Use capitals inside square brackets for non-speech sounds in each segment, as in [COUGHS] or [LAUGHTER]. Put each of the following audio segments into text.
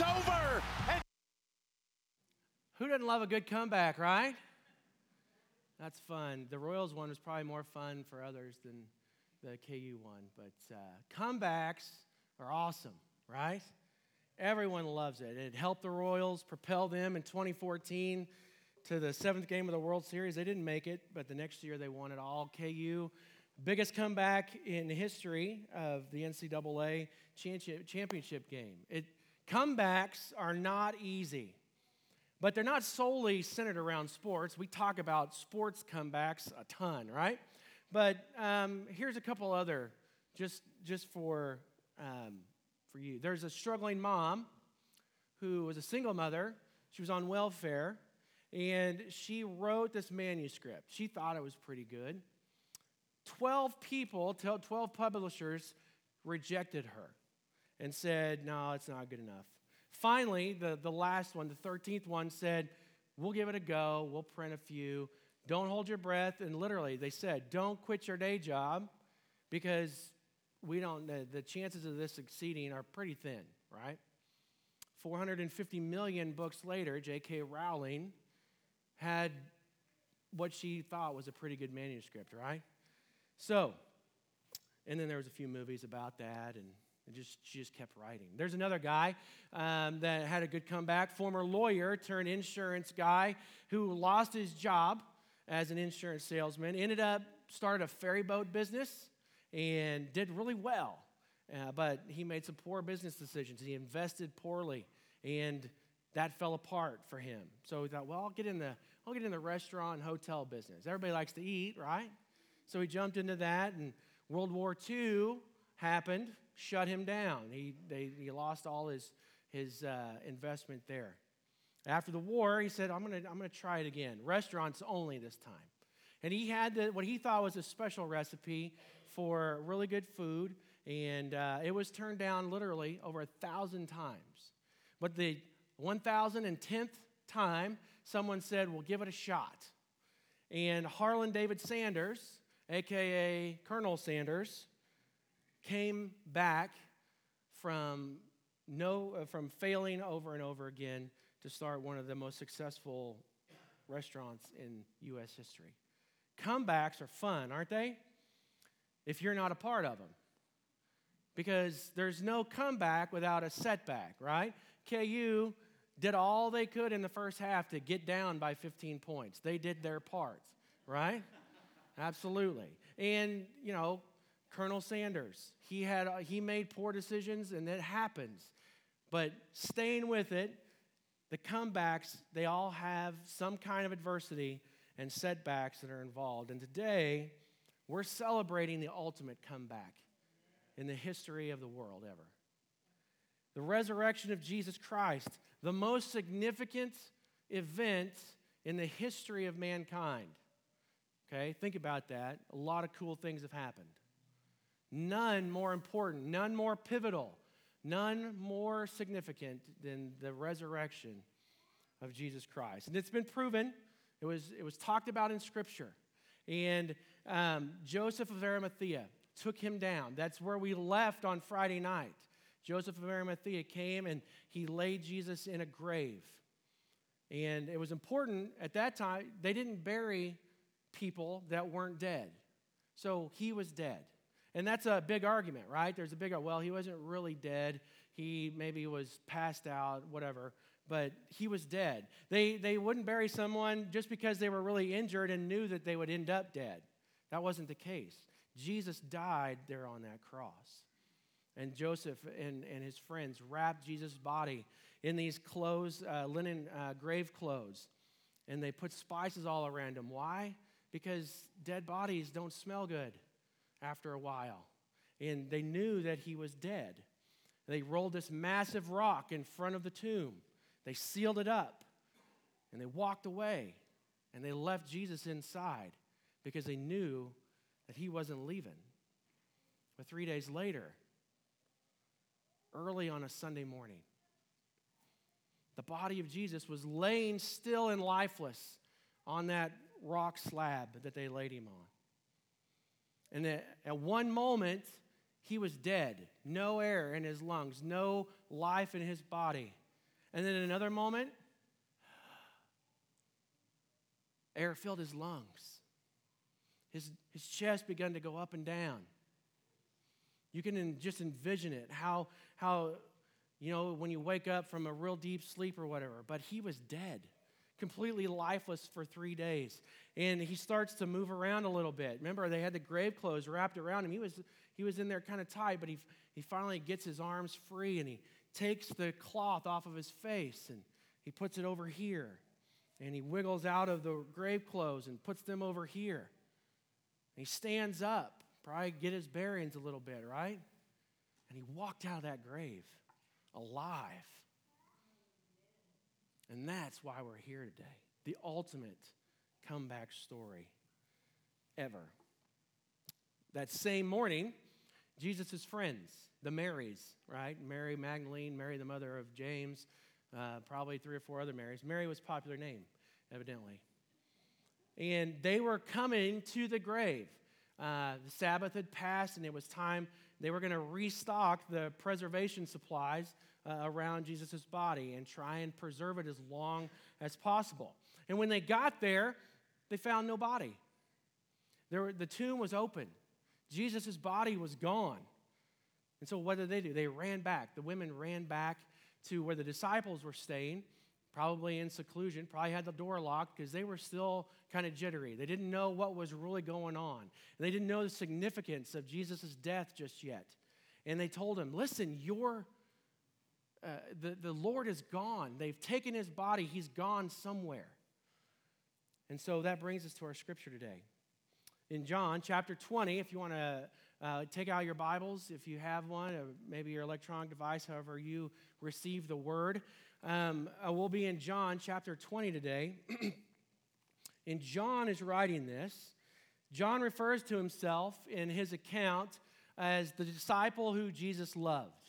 over. And Who doesn't love a good comeback, right? That's fun. The Royals one was probably more fun for others than the KU one, but uh, comebacks are awesome, right? Everyone loves it. It helped the Royals propel them in 2014 to the seventh game of the World Series. They didn't make it, but the next year they won it all. KU, biggest comeback in history of the NCAA championship game. It, comebacks are not easy. But they're not solely centered around sports. We talk about sports comebacks a ton, right? But um, here's a couple other, just just for um, for you. There's a struggling mom who was a single mother. She was on welfare, and she wrote this manuscript. She thought it was pretty good. Twelve people, twelve publishers, rejected her and said, "No, it's not good enough." Finally, the, the last one, the 13th one, said, We'll give it a go. We'll print a few. Don't hold your breath. And literally, they said, Don't quit your day job because we don't, the, the chances of this succeeding are pretty thin, right? 450 million books later, J.K. Rowling had what she thought was a pretty good manuscript, right? So, and then there was a few movies about that and and just, she just kept writing. There's another guy um, that had a good comeback, former lawyer turned insurance guy who lost his job as an insurance salesman, ended up started a ferry boat business and did really well. Uh, but he made some poor business decisions. He invested poorly, and that fell apart for him. So he thought, well, I'll get in the I'll get in the restaurant and hotel business. Everybody likes to eat, right? So he jumped into that, and World War II happened, shut him down. He, they, he lost all his, his uh, investment there. After the war, he said, I'm going to I'm to try it again. Restaurants only this time. And he had the, what he thought was a special recipe for really good food, and uh, it was turned down literally over a thousand times. But the 1010th time, someone said, Well, give it a shot. And Harland David Sanders, aka Colonel Sanders, came back from, no, uh, from failing over and over again to start one of the most successful restaurants in U.S. history. Comebacks are fun, aren't they? If you're not a part of them. Because there's no comeback without a setback, right? KU did all they could in the first half to get down by 15 points. They did their part, right? Absolutely. And, you know, Colonel Sanders. He, had, uh, he made poor decisions, and it happens. But staying with it, the comebacks, they all have some kind of adversity and setbacks that are involved. And today, we're celebrating the ultimate comeback in the history of the world ever. The resurrection of Jesus Christ, the most significant event in the history of mankind. Okay, think about that. A lot of cool things have happened. None more important, none more pivotal, none more significant than the resurrection of Jesus Christ. And it's been proven, it was, it was talked about in Scripture. And um, Joseph of Arimathea took him down. That's where we left on Friday night. Joseph of Arimathea came and he laid Jesus in a grave. And it was important at that time, they didn't bury people that weren't dead. So he was dead. And that's a big argument, right? There's a big, well, he wasn't really dead. He maybe was passed out, whatever, but he was dead. They, they wouldn't bury someone just because they were really injured and knew that they would end up dead. That wasn't the case. Jesus died there on that cross. And Joseph and, and his friends wrapped Jesus' body in these clothes, uh, linen uh, grave clothes, and they put spices all around him. Why? Because dead bodies don't smell good after a while. And they knew that he was dead. They rolled this massive rock in front of the tomb. They sealed it up and they walked away and they left Jesus inside because they knew that he wasn't leaving. But three days later, early on a Sunday morning, the body of Jesus was laying still and lifeless on that rock slab that they laid him on. And at one moment, he was dead, no air in his lungs, no life in his body. And then in another moment, air filled his lungs. His, his chest began to go up and down. You can just envision it, how, how, you know, when you wake up from a real deep sleep or whatever. But he was dead, completely lifeless for three days. And he starts to move around a little bit. Remember, they had the grave clothes wrapped around him. He was, he was in there kind of tight, but he, he finally gets his arms free and he takes the cloth off of his face and he puts it over here. And he wiggles out of the grave clothes and puts them over here. And he stands up, probably get his bearings a little bit, right? And he walked out of that grave alive. And that's why we're here today. The ultimate comeback story ever. That same morning, Jesus' friends, the Marys, right? Mary Magdalene, Mary the mother of James, uh, probably three or four other Marys. Mary was a popular name, evidently. And they were coming to the grave. Uh, the Sabbath had passed, and it was time they were going to restock the preservation supplies uh, around Jesus' body and try and preserve it as long as possible. And when they got there, they found no body. There were, the tomb was open, Jesus' body was gone. And so, what did they do? They ran back. The women ran back to where the disciples were staying, probably in seclusion, probably had the door locked because they were still kind of jittery. They didn't know what was really going on. And they didn't know the significance of Jesus' death just yet. And they told him, Listen, your, uh, the, the Lord is gone. They've taken his body, he's gone somewhere. And so that brings us to our scripture today. In John chapter 20, if you want to uh, take out your Bibles if you have one, or maybe your electronic device, however you receive the word. Um, uh, we'll be in John chapter 20 today. [CLEARS THROAT] and John is writing this. John refers to himself in his account as the disciple who Jesus loved,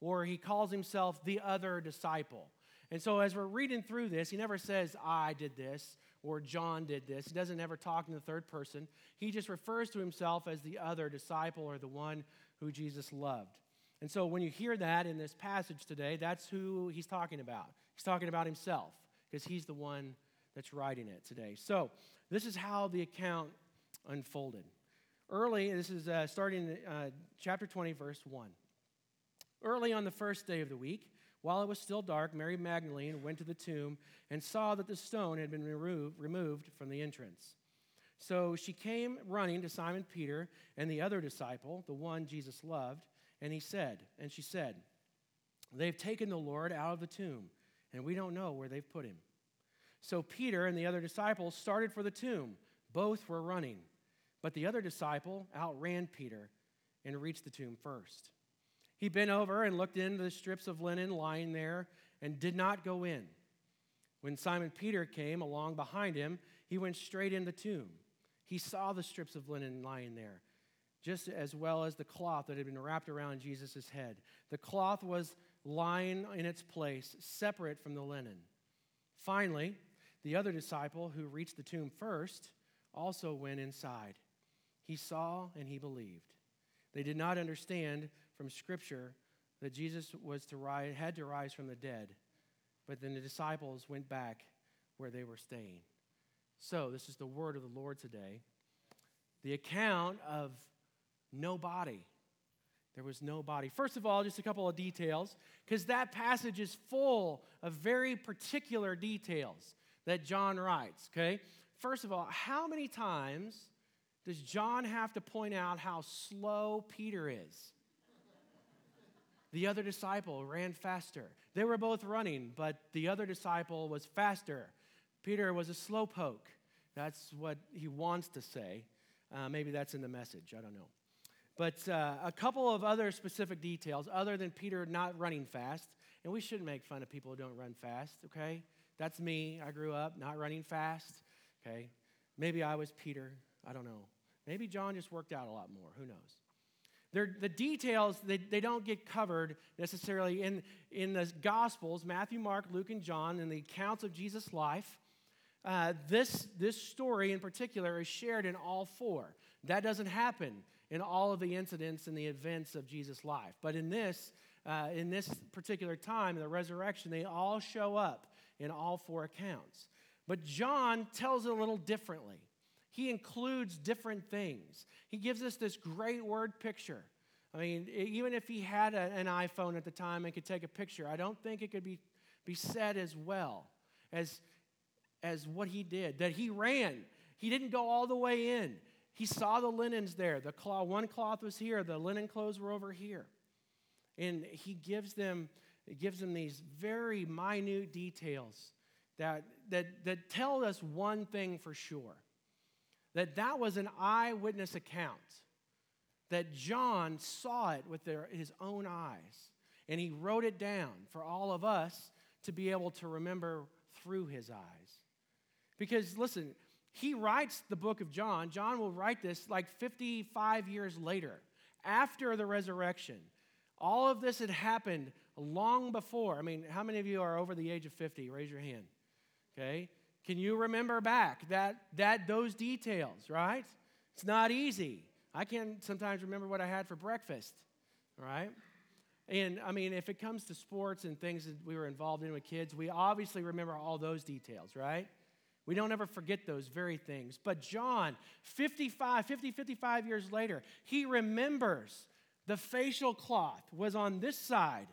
or he calls himself the other disciple. And so, as we're reading through this, he never says, I did this or John did this. He doesn't ever talk in the third person. He just refers to himself as the other disciple or the one who Jesus loved. And so when you hear that in this passage today, that's who he's talking about. He's talking about himself because he's the one that's writing it today. So this is how the account unfolded. Early, this is uh, starting in uh, chapter 20, verse 1. Early on the first day of the week, while it was still dark, Mary Magdalene went to the tomb and saw that the stone had been removed from the entrance. So she came running to Simon Peter and the other disciple, the one Jesus loved, and he said, and she said, They've taken the Lord out of the tomb, and we don't know where they've put him. So Peter and the other disciple started for the tomb. Both were running, but the other disciple outran Peter and reached the tomb first. He bent over and looked into the strips of linen lying there and did not go in. When Simon Peter came along behind him, he went straight in the tomb. He saw the strips of linen lying there, just as well as the cloth that had been wrapped around Jesus' head. The cloth was lying in its place, separate from the linen. Finally, the other disciple who reached the tomb first also went inside. He saw and he believed. They did not understand from Scripture that Jesus was to rise, had to rise from the dead, but then the disciples went back where they were staying. So, this is the word of the Lord today. The account of no body. There was no body. First of all, just a couple of details, because that passage is full of very particular details that John writes, okay? First of all, how many times does John have to point out how slow Peter is? The other disciple ran faster. They were both running, but the other disciple was faster. Peter was a slowpoke. That's what he wants to say. Uh, maybe that's in the message. I don't know. But uh, a couple of other specific details, other than Peter not running fast, and we shouldn't make fun of people who don't run fast, okay? That's me. I grew up not running fast, okay? Maybe I was Peter. I don't know. Maybe John just worked out a lot more. Who knows? They're, the details, they, they don't get covered necessarily in, in the Gospels Matthew, Mark, Luke, and John, and the accounts of Jesus' life. Uh, this, this story in particular is shared in all four. That doesn't happen in all of the incidents and the events of Jesus' life. But in this, uh, in this particular time, the resurrection, they all show up in all four accounts. But John tells it a little differently. He includes different things. He gives us this great word picture. I mean, even if he had a, an iPhone at the time and could take a picture, I don't think it could be, be said as well as, as what he did. That he ran, he didn't go all the way in. He saw the linens there. The cloth, one cloth was here, the linen clothes were over here. And he gives them, gives them these very minute details that, that, that tell us one thing for sure that that was an eyewitness account, that John saw it with their, his own eyes, and he wrote it down for all of us to be able to remember through his eyes. Because, listen, he writes the book of John. John will write this like 55 years later, after the resurrection. All of this had happened long before. I mean, how many of you are over the age of 50? Raise your hand. Okay? Can you remember back that that those details, right? It's not easy. I can sometimes remember what I had for breakfast, right? And I mean, if it comes to sports and things that we were involved in with kids, we obviously remember all those details, right? We don't ever forget those very things. But John, 55, 50, 55 years later, he remembers the facial cloth was on this side,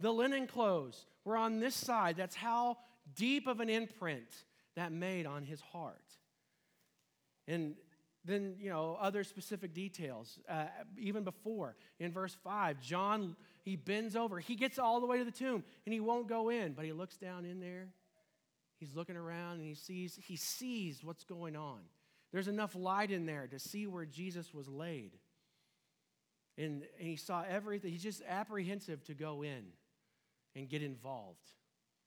the linen clothes were on this side. That's how deep of an imprint that made on his heart. And then, you know, other specific details. Uh, even before, in verse 5, John, he bends over. He gets all the way to the tomb and he won't go in, but he looks down in there. He's looking around and he sees, he sees what's going on. There's enough light in there to see where Jesus was laid. And, and he saw everything. He's just apprehensive to go in and get involved.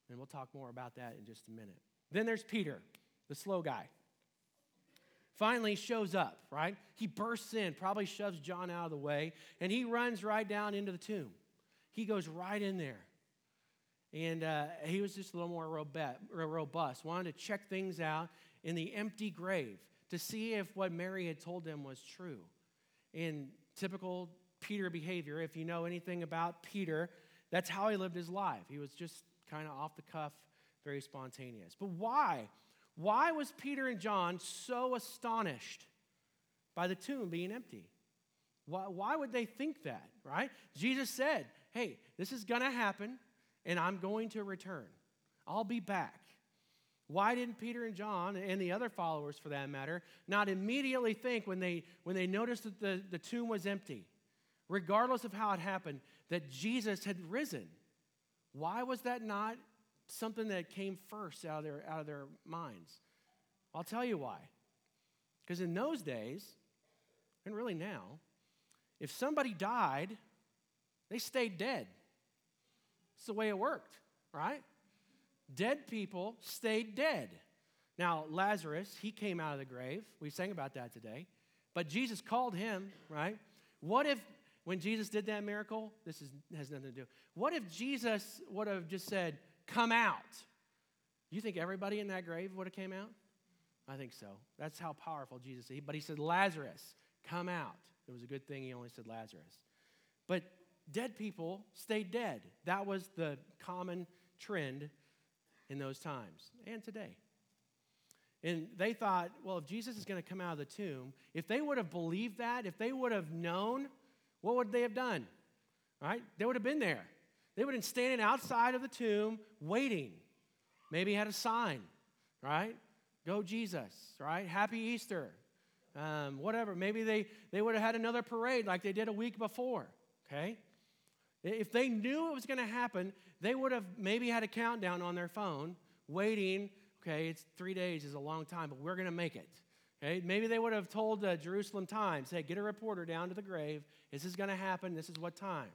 And we'll talk more about that in just a minute. Then there's Peter, the slow guy. Finally shows up, right? He bursts in, probably shoves John out of the way, and he runs right down into the tomb. He goes right in there. And uh, he was just a little more robust, wanted to check things out in the empty grave to see if what Mary had told him was true. In typical Peter behavior, if you know anything about Peter, that's how he lived his life. He was just kind of off the cuff, very spontaneous. But why? Why was Peter and John so astonished by the tomb being empty? Why, why would they think that, right? Jesus said, hey, this is going to happen, and I'm going to return. I'll be back. Why didn't Peter and John, and the other followers for that matter, not immediately think when they, when they noticed that the, the tomb was empty, regardless of how it happened, that Jesus had risen? Why was that not something that came first out of their, out of their minds? I'll tell you why. Because in those days, and really now, if somebody died, they stayed dead. It's the way it worked, right? Dead people stayed dead. Now, Lazarus, he came out of the grave. We sang about that today. But Jesus called him, right? What if when Jesus did that miracle, this is, has nothing to do. What if Jesus would have just said, Come out? You think everybody in that grave would have came out? I think so. That's how powerful Jesus is. But he said, Lazarus, come out. It was a good thing he only said Lazarus. But dead people stayed dead. That was the common trend in those times and today. And they thought, well, if Jesus is going to come out of the tomb, if they would have believed that, if they would have known what would they have done? Right? They would have been there. They would have been standing outside of the tomb waiting. Maybe had a sign, right? Go Jesus, right? Happy Easter, um, whatever. Maybe they, they would have had another parade like they did a week before, okay? If they knew it was going to happen, they would have maybe had a countdown on their phone waiting. Okay, it's three days is a long time, but we're going to make it. Okay, maybe they would have told the Jerusalem Times, hey, get a reporter down to the grave. This is going to happen. This is what time.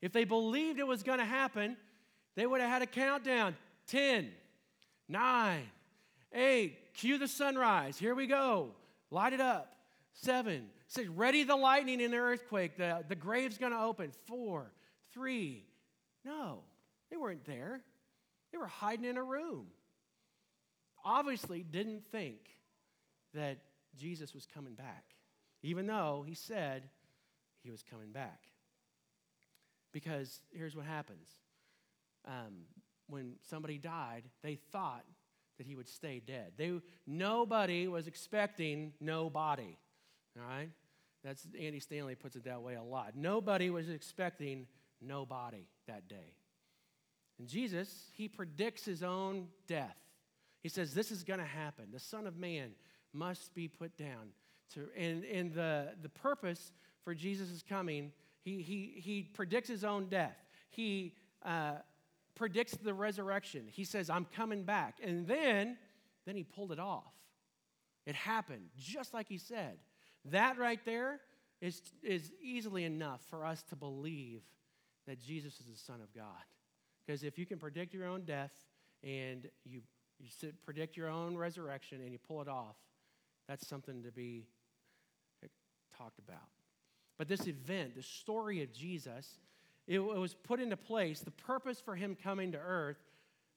If they believed it was going to happen, they would have had a countdown 10, 9, 8, cue the sunrise. Here we go. Light it up. 7, 6, ready the lightning in the earthquake. The, the grave's going to open. 4, 3. No, they weren't there. They were hiding in a room. Obviously, didn't think that Jesus was coming back, even though he said he was coming back. Because here's what happens um, when somebody died, they thought that he would stay dead. They, nobody was expecting no body. All right? That's Andy Stanley puts it that way a lot. Nobody was expecting no body that day. And Jesus, he predicts his own death. He says, This is going to happen. The Son of Man must be put down. To, and and the, the purpose for Jesus' coming, he, he, he predicts his own death. He uh, predicts the resurrection. He says, I'm coming back. And then, then he pulled it off. It happened just like he said. That right there is, is easily enough for us to believe that Jesus is the Son of God. Because if you can predict your own death and you, you predict your own resurrection and you pull it off, that's something to be talked about. But this event, the story of Jesus, it, was put into place. The purpose for him coming to earth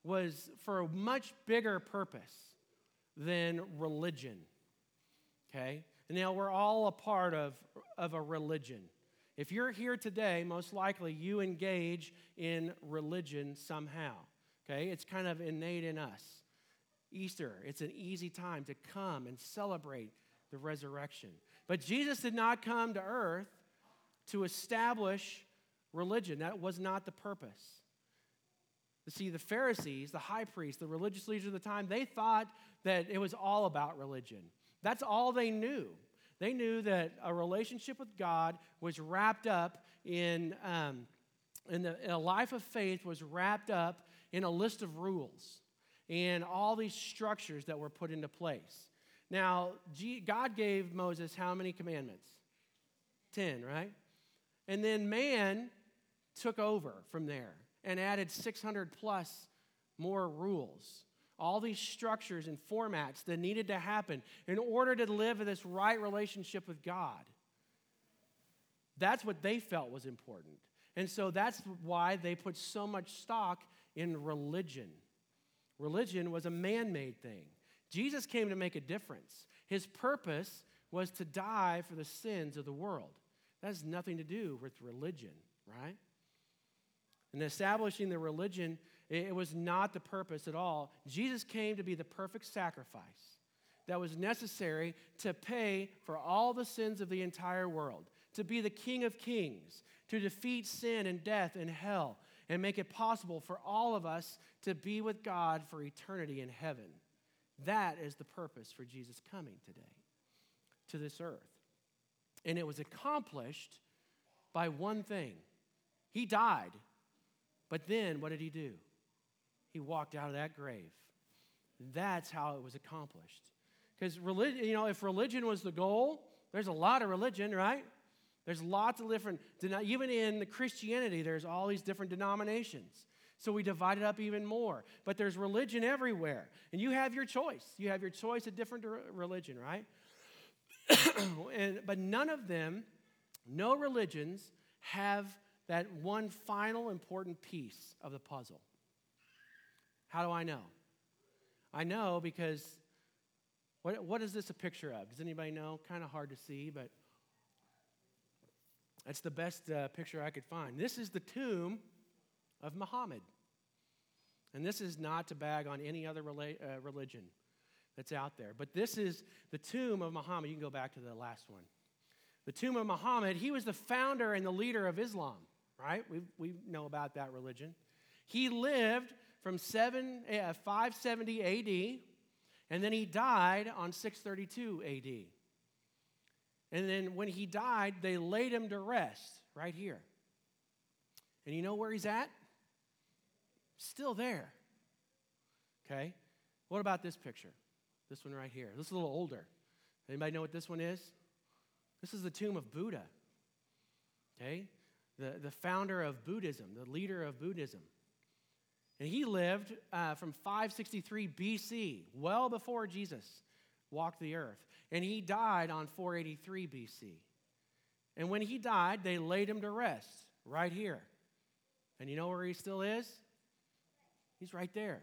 was for a much bigger purpose than religion. Okay? Now, we're all a part of, of a religion. If you're here today, most likely you engage in religion somehow. Okay? It's kind of innate in us. Easter, it's an easy time to come and celebrate the resurrection. But Jesus did not come to earth to establish religion. That was not the purpose. See, the Pharisees, the high priests, the religious leaders of the time, they thought that it was all about religion. That's all they knew. They knew that a relationship with God was wrapped up in, um, in, the, in a life of faith was wrapped up in a list of rules and all these structures that were put into place. Now, God gave Moses how many commandments? Ten, right? And then man took over from there and added 600 plus more rules. All these structures and formats that needed to happen in order to live this right relationship with God. That's what they felt was important. And so that's why they put so much stock in religion. Religion was a man made thing. Jesus came to make a difference. His purpose was to die for the sins of the world. That has nothing to do with religion, right? And establishing the religion, it was not the purpose at all. Jesus came to be the perfect sacrifice that was necessary to pay for all the sins of the entire world, to be the King of Kings, to defeat sin and death and hell, and make it possible for all of us to be with God for eternity in heaven. That is the purpose for Jesus coming today to this earth. And it was accomplished by one thing He died. But then what did He do? He walked out of that grave. That's how it was accomplished. Because religion, you know, if religion was the goal, there's a lot of religion, right? There's lots of different, even in the Christianity, there's all these different denominations. So we divide it up even more. But there's religion everywhere. And you have your choice. You have your choice of different religion, right? [COUGHS] and, but none of them, no religions, have that one final important piece of the puzzle. How do I know? I know because what, what is this a picture of? Does anybody know? Kind of hard to see, but that's the best uh, picture I could find. This is the tomb of Muhammad. And this is not to bag on any other rela- uh, religion that's out there, but this is the tomb of Muhammad. You can go back to the last one. The tomb of Muhammad, he was the founder and the leader of Islam, right? We, we know about that religion. He lived from 7, uh, 570 AD, and then he died on 632 AD. And then when he died, they laid him to rest right here. And you know where he's at? Still there. Okay? What about this picture? This one right here. This is a little older. Anybody know what this one is? This is the tomb of Buddha. Okay? The, the founder of Buddhism, the leader of Buddhism. And he lived uh, from 563 BC, well before Jesus walked the earth. And he died on 483 BC. And when he died, they laid him to rest right here. And you know where he still is? He's right there,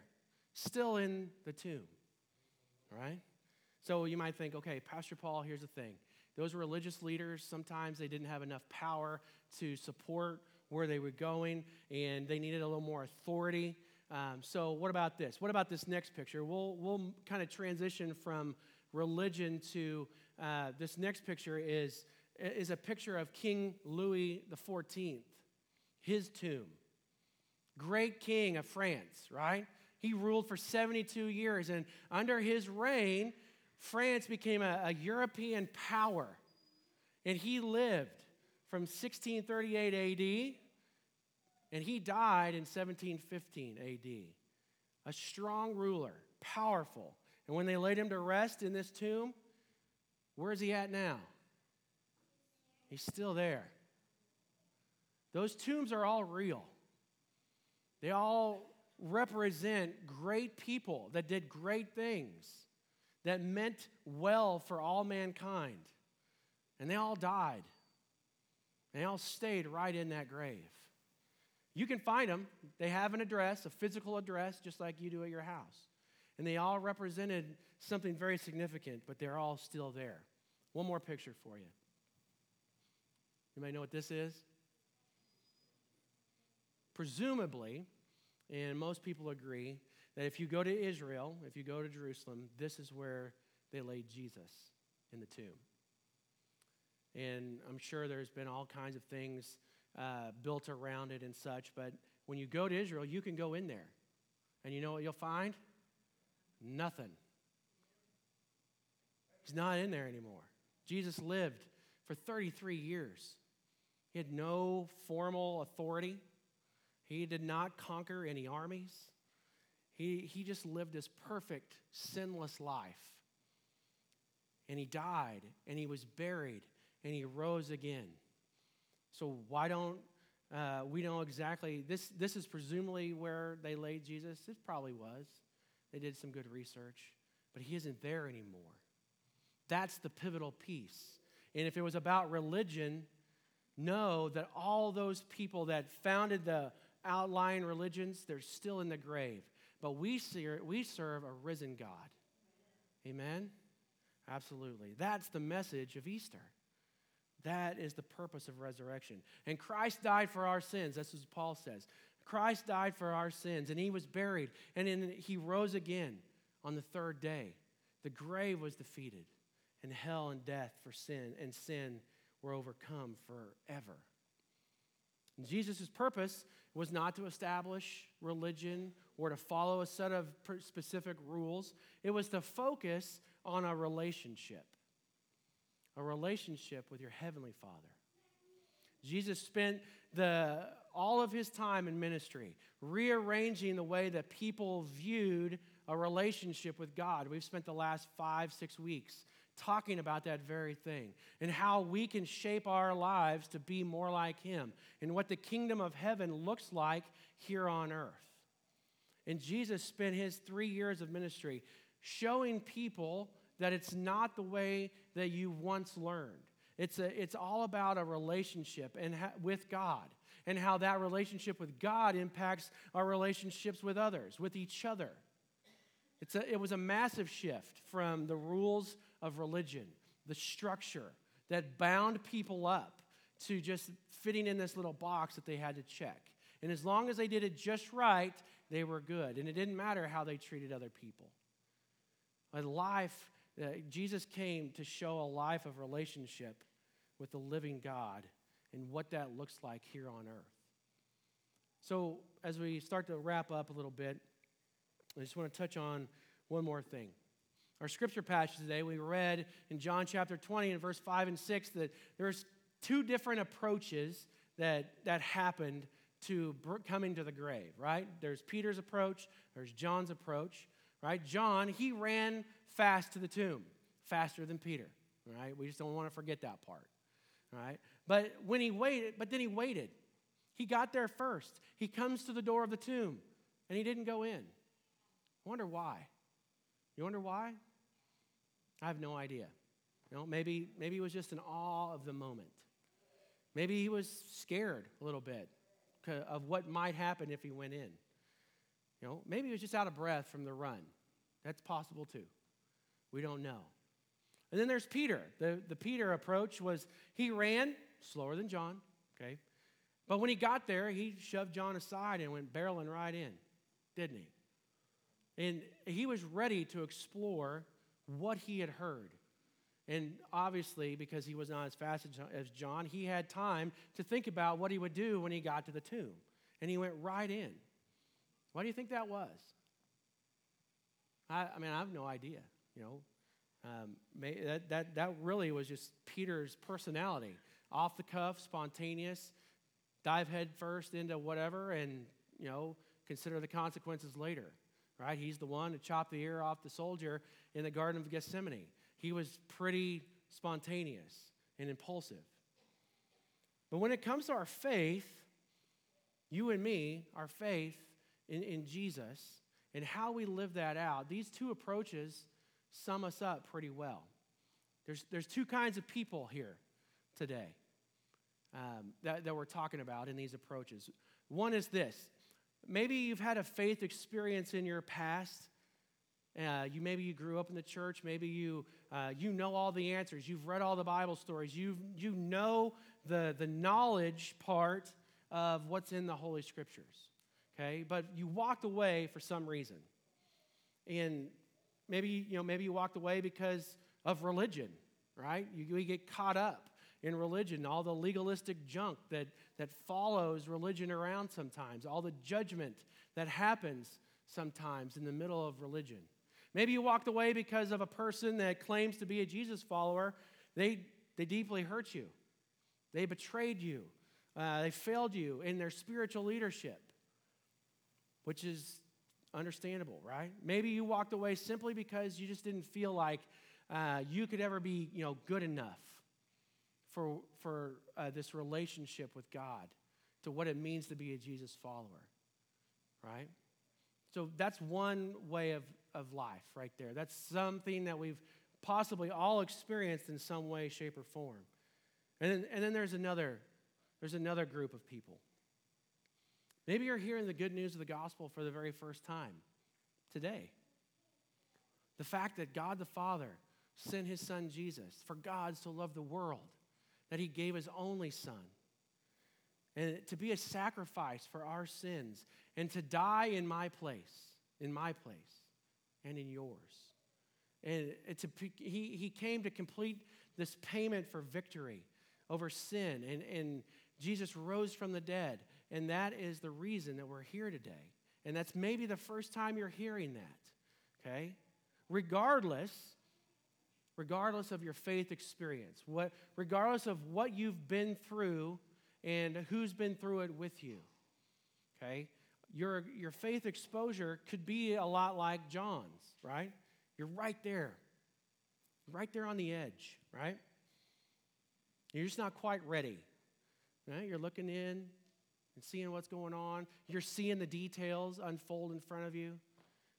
still in the tomb. All right? So you might think, okay, Pastor Paul, here's the thing. Those religious leaders, sometimes they didn't have enough power to support where they were going, and they needed a little more authority. Um, so, what about this? What about this next picture? We'll, we'll kind of transition from religion to uh, this next picture is, is a picture of King Louis XIV, his tomb. Great king of France, right? He ruled for 72 years, and under his reign, France became a, a European power. And he lived from 1638 AD, and he died in 1715 AD. A strong ruler, powerful. And when they laid him to rest in this tomb, where is he at now? He's still there. Those tombs are all real. They all represent great people that did great things, that meant well for all mankind. And they all died. They all stayed right in that grave. You can find them. They have an address, a physical address, just like you do at your house. And they all represented something very significant, but they're all still there. One more picture for you. You may know what this is? Presumably, and most people agree, that if you go to Israel, if you go to Jerusalem, this is where they laid Jesus in the tomb. And I'm sure there's been all kinds of things uh, built around it and such, but when you go to Israel, you can go in there. And you know what you'll find? Nothing. He's not in there anymore. Jesus lived for 33 years. He had no formal authority. He did not conquer any armies. He, he just lived his perfect, sinless life. And he died, and he was buried, and he rose again. So, why don't uh, we know exactly? This, this is presumably where they laid Jesus. It probably was. They did some good research, but he isn't there anymore. That's the pivotal piece. And if it was about religion, know that all those people that founded the outlying religions, they're still in the grave. But we, we serve a risen God. Amen? Absolutely. That's the message of Easter. That is the purpose of resurrection. And Christ died for our sins. That's what Paul says. Christ died for our sins, and he was buried, and then he rose again on the third day. The grave was defeated, and hell and death for sin and sin were overcome forever. Jesus' purpose was not to establish religion or to follow a set of specific rules, it was to focus on a relationship, a relationship with your Heavenly Father. Jesus spent the, all of his time in ministry rearranging the way that people viewed a relationship with God. We've spent the last five, six weeks talking about that very thing and how we can shape our lives to be more like Him and what the kingdom of heaven looks like here on earth. And Jesus spent his three years of ministry showing people that it's not the way that you once learned. It's, a, it's all about a relationship and ha- with God and how that relationship with God impacts our relationships with others, with each other. It's a, it was a massive shift from the rules of religion, the structure that bound people up to just fitting in this little box that they had to check. And as long as they did it just right, they were good. And it didn't matter how they treated other people. A life, uh, Jesus came to show a life of relationship with the living God and what that looks like here on earth. So, as we start to wrap up a little bit, I just want to touch on one more thing. Our scripture passage today, we read in John chapter 20 and verse 5 and 6 that there's two different approaches that, that happened to coming to the grave, right? There's Peter's approach, there's John's approach, right? John, he ran fast to the tomb, faster than Peter, right? We just don't want to forget that part, right? But when he waited, but then he waited. He got there first. He comes to the door of the tomb and he didn't go in. I wonder why. You wonder why? I have no idea. You know, maybe, maybe it was just an awe of the moment. Maybe he was scared a little bit of what might happen if he went in. You know, maybe he was just out of breath from the run. That's possible too. We don't know. And then there's Peter. The, the Peter approach was he ran slower than John, okay? But when he got there, he shoved John aside and went barreling right in, didn't he? And he was ready to explore what he had heard. And obviously, because he was not as fast as John, he had time to think about what he would do when he got to the tomb. And he went right in. Why do you think that was? I, I mean, I have no idea. You know, um, that, that, that really was just Peter's personality off the cuff, spontaneous, dive head first into whatever, and, you know, consider the consequences later, right? He's the one to chop the ear off the soldier in the Garden of Gethsemane. He was pretty spontaneous and impulsive. But when it comes to our faith, you and me, our faith in, in Jesus and how we live that out, these two approaches sum us up pretty well. There's, there's two kinds of people here today um, that, that we're talking about in these approaches. One is this maybe you've had a faith experience in your past. Uh, you maybe you grew up in the church. Maybe you uh, you know all the answers. You've read all the Bible stories. You you know the the knowledge part of what's in the Holy Scriptures. Okay, but you walked away for some reason, and maybe you know maybe you walked away because of religion, right? You, you get caught up in religion, all the legalistic junk that, that follows religion around sometimes, all the judgment that happens sometimes in the middle of religion. Maybe you walked away because of a person that claims to be a Jesus follower. They, they deeply hurt you, they betrayed you, uh, they failed you in their spiritual leadership, which is understandable, right? Maybe you walked away simply because you just didn't feel like uh, you could ever be you know, good enough for, for uh, this relationship with God, to what it means to be a Jesus follower, right? So that's one way of, of life right there. That's something that we've possibly all experienced in some way, shape, or form. And then, and then there's another, there's another group of people. Maybe you're hearing the good news of the gospel for the very first time today. The fact that God the Father sent his son Jesus for God so loved the world that he gave his only son. And to be a sacrifice for our sins and to die in my place, in my place, and in yours. And to, he, he came to complete this payment for victory over sin. And, and Jesus rose from the dead. And that is the reason that we're here today. And that's maybe the first time you're hearing that, okay? Regardless, regardless of your faith experience, what, regardless of what you've been through and who's been through it with you. Okay? Your, your faith exposure could be a lot like John's, right? You're right there, right there on the edge, right? You're just not quite ready. Right? You're looking in and seeing what's going on. You're seeing the details unfold in front of you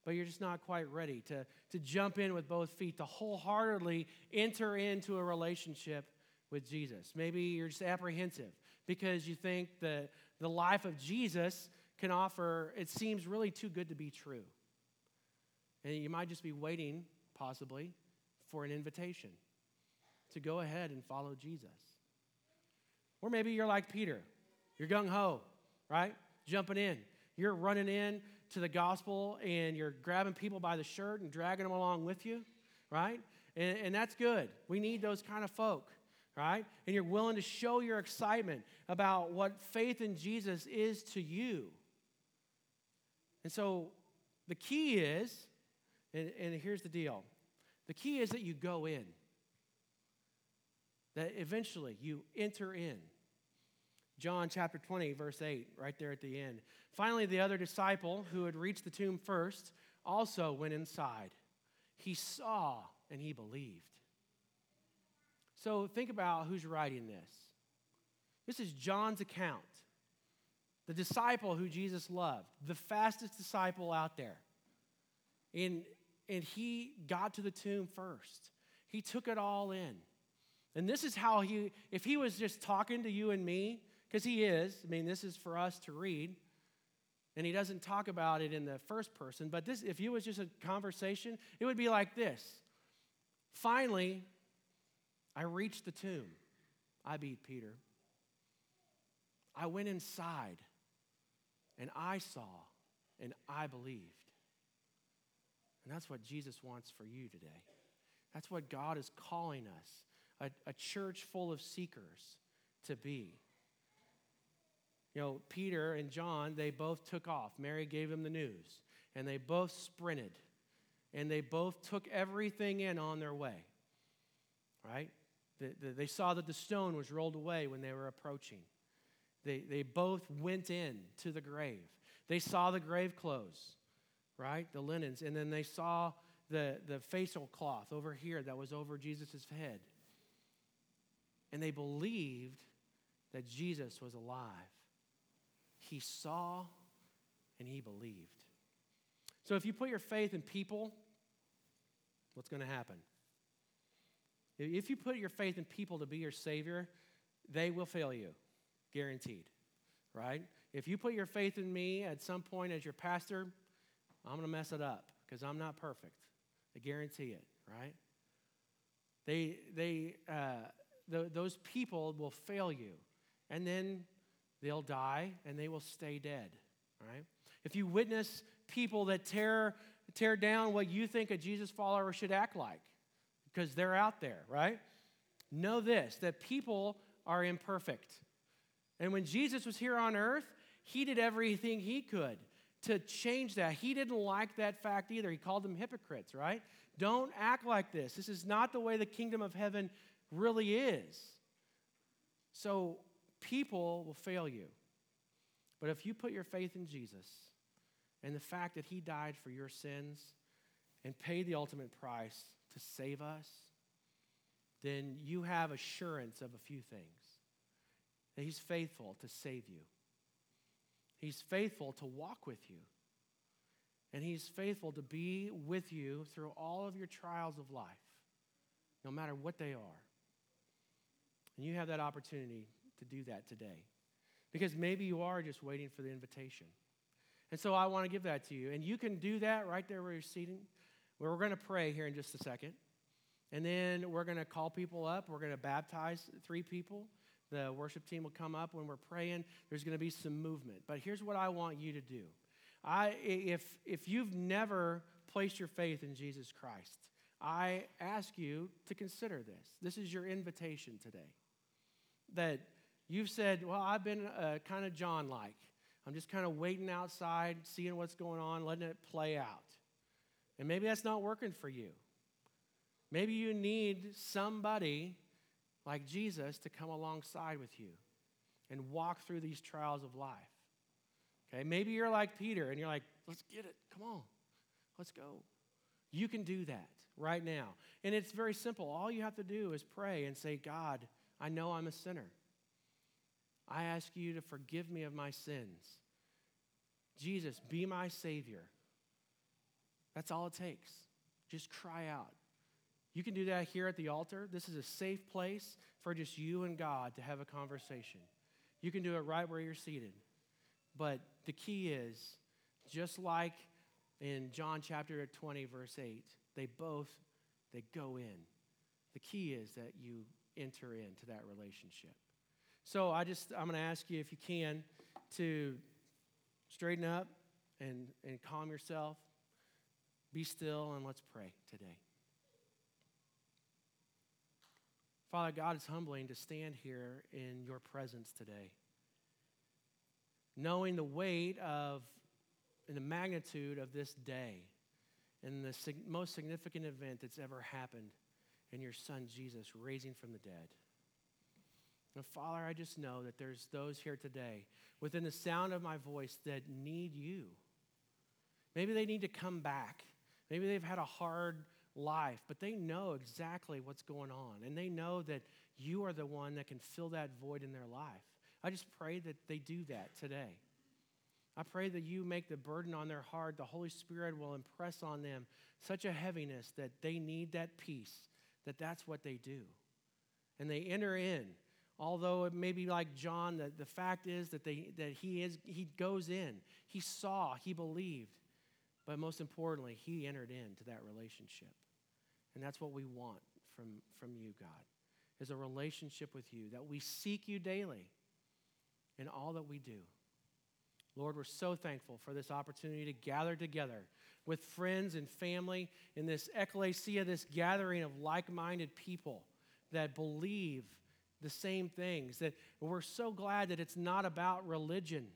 but you're just not quite ready to, to jump in with both feet, to wholeheartedly enter into a relationship with Jesus. Maybe you're just apprehensive because you think that the life of Jesus can offer, it seems really too good to be true. And you might just be waiting, possibly, for an invitation to go ahead and follow Jesus. Or maybe you're like Peter. You're gung ho, right? Jumping in. You're running in to the gospel and you're grabbing people by the shirt and dragging them along with you, right? And, and that's good. We need those kind of folk, right? And you're willing to show your excitement about what faith in Jesus is to you. And so the key is, and, and here's the deal the key is that you go in, that eventually you enter in. John chapter 20, verse 8, right there at the end. Finally, the other disciple who had reached the tomb first also went inside. He saw and he believed. So think about who's writing this. This is John's account. The disciple who Jesus loved, the fastest disciple out there. And, and he got to the tomb first. He took it all in. And this is how he, if he was just talking to you and me, because he is, I mean, this is for us to read. And he doesn't talk about it in the first person, but this, if it was just a conversation, it would be like this Finally, I reached the tomb. I beat Peter. I went inside and I saw and I believed. And that's what Jesus wants for you today. That's what God is calling us a, a church full of seekers to be. You know, Peter and John, they both took off. Mary gave them the news, and they both sprinted, and they both took everything in on their way. Right? The, the, they saw that the stone was rolled away when they were approaching. They, they both went in to the grave. They saw the grave clothes, right? The linens. And then they saw the, the facial cloth over here that was over Jesus' head. And they believed that Jesus was alive. He saw and he believed. So if you put your faith in people, what's going to happen? If you put your faith in people to be your Savior, they will fail you, guaranteed, right? If you put your faith in me at some point as your pastor, I'm going to mess it up because I'm not perfect. I guarantee it, right? They, they, uh, the, those people will fail you, and then they'll die and they will stay dead, right? If you witness people that tear, tear down what you think a Jesus follower should act like, because they're out there, right? Know this that people are imperfect. And when Jesus was here on earth, he did everything he could to change that. He didn't like that fact either. He called them hypocrites, right? Don't act like this. This is not the way the kingdom of heaven really is. So people will fail you. But if you put your faith in Jesus and the fact that he died for your sins and paid the ultimate price to save us, then you have assurance of a few things. That he's faithful to save you. He's faithful to walk with you. And He's faithful to be with you through all of your trials of life, no matter what they are. And you have that opportunity to do that today. Because maybe you are just waiting for the invitation. And so I want to give that to you. And you can do that right there where you're seated. Where we're going to pray here in just a second. And then we're going to call people up. We're going to baptize three people. The worship team will come up when we're praying. There's going to be some movement. But here's what I want you to do. I, if, if you've never placed your faith in Jesus Christ, I ask you to consider this. This is your invitation today. That you've said, Well, I've been uh, kind of John like. I'm just kind of waiting outside, seeing what's going on, letting it play out. And maybe that's not working for you. Maybe you need somebody like Jesus to come alongside with you and walk through these trials of life. Okay, maybe you're like Peter and you're like, let's get it. Come on, let's go. You can do that right now. And it's very simple. All you have to do is pray and say, God, I know I'm a sinner. I ask you to forgive me of my sins. Jesus, be my Savior. That's all it takes. Just cry out. You can do that here at the altar. This is a safe place for just you and God to have a conversation. You can do it right where you're seated. But the key is just like in John chapter 20 verse 8, they both they go in. The key is that you enter into that relationship. So I just I'm going to ask you if you can to straighten up and and calm yourself. Be still and let's pray today. Father God, it's humbling to stand here in your presence today knowing the weight of and the magnitude of this day and the sig- most significant event that's ever happened in your son Jesus raising from the dead. And Father, I just know that there's those here today within the sound of my voice that need you. Maybe they need to come back. Maybe they've had a hard life, but they know exactly what's going on. And they know that you are the one that can fill that void in their life. I just pray that they do that today. I pray that you make the burden on their heart, the Holy Spirit will impress on them such a heaviness that they need that peace, that that's what they do. And they enter in. Although it may be like John, the, the fact is that, they, that he, is, he goes in. He saw, he believed. But most importantly, he entered into that relationship. And that's what we want from, from you, God, is a relationship with you, that we seek you daily in all that we do. Lord, we're so thankful for this opportunity to gather together with friends and family in this ecclesia, this gathering of like minded people that believe the same things. That we're so glad that it's not about religion,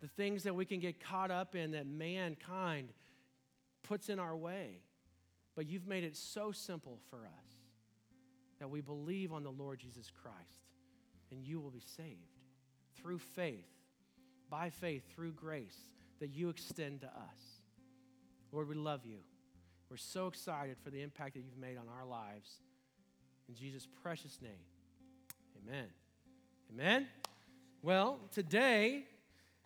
the things that we can get caught up in that mankind puts in our way. But you've made it so simple for us that we believe on the Lord Jesus Christ and you will be saved through faith, by faith, through grace that you extend to us. Lord, we love you. We're so excited for the impact that you've made on our lives. In Jesus' precious name, amen. Amen. Well, today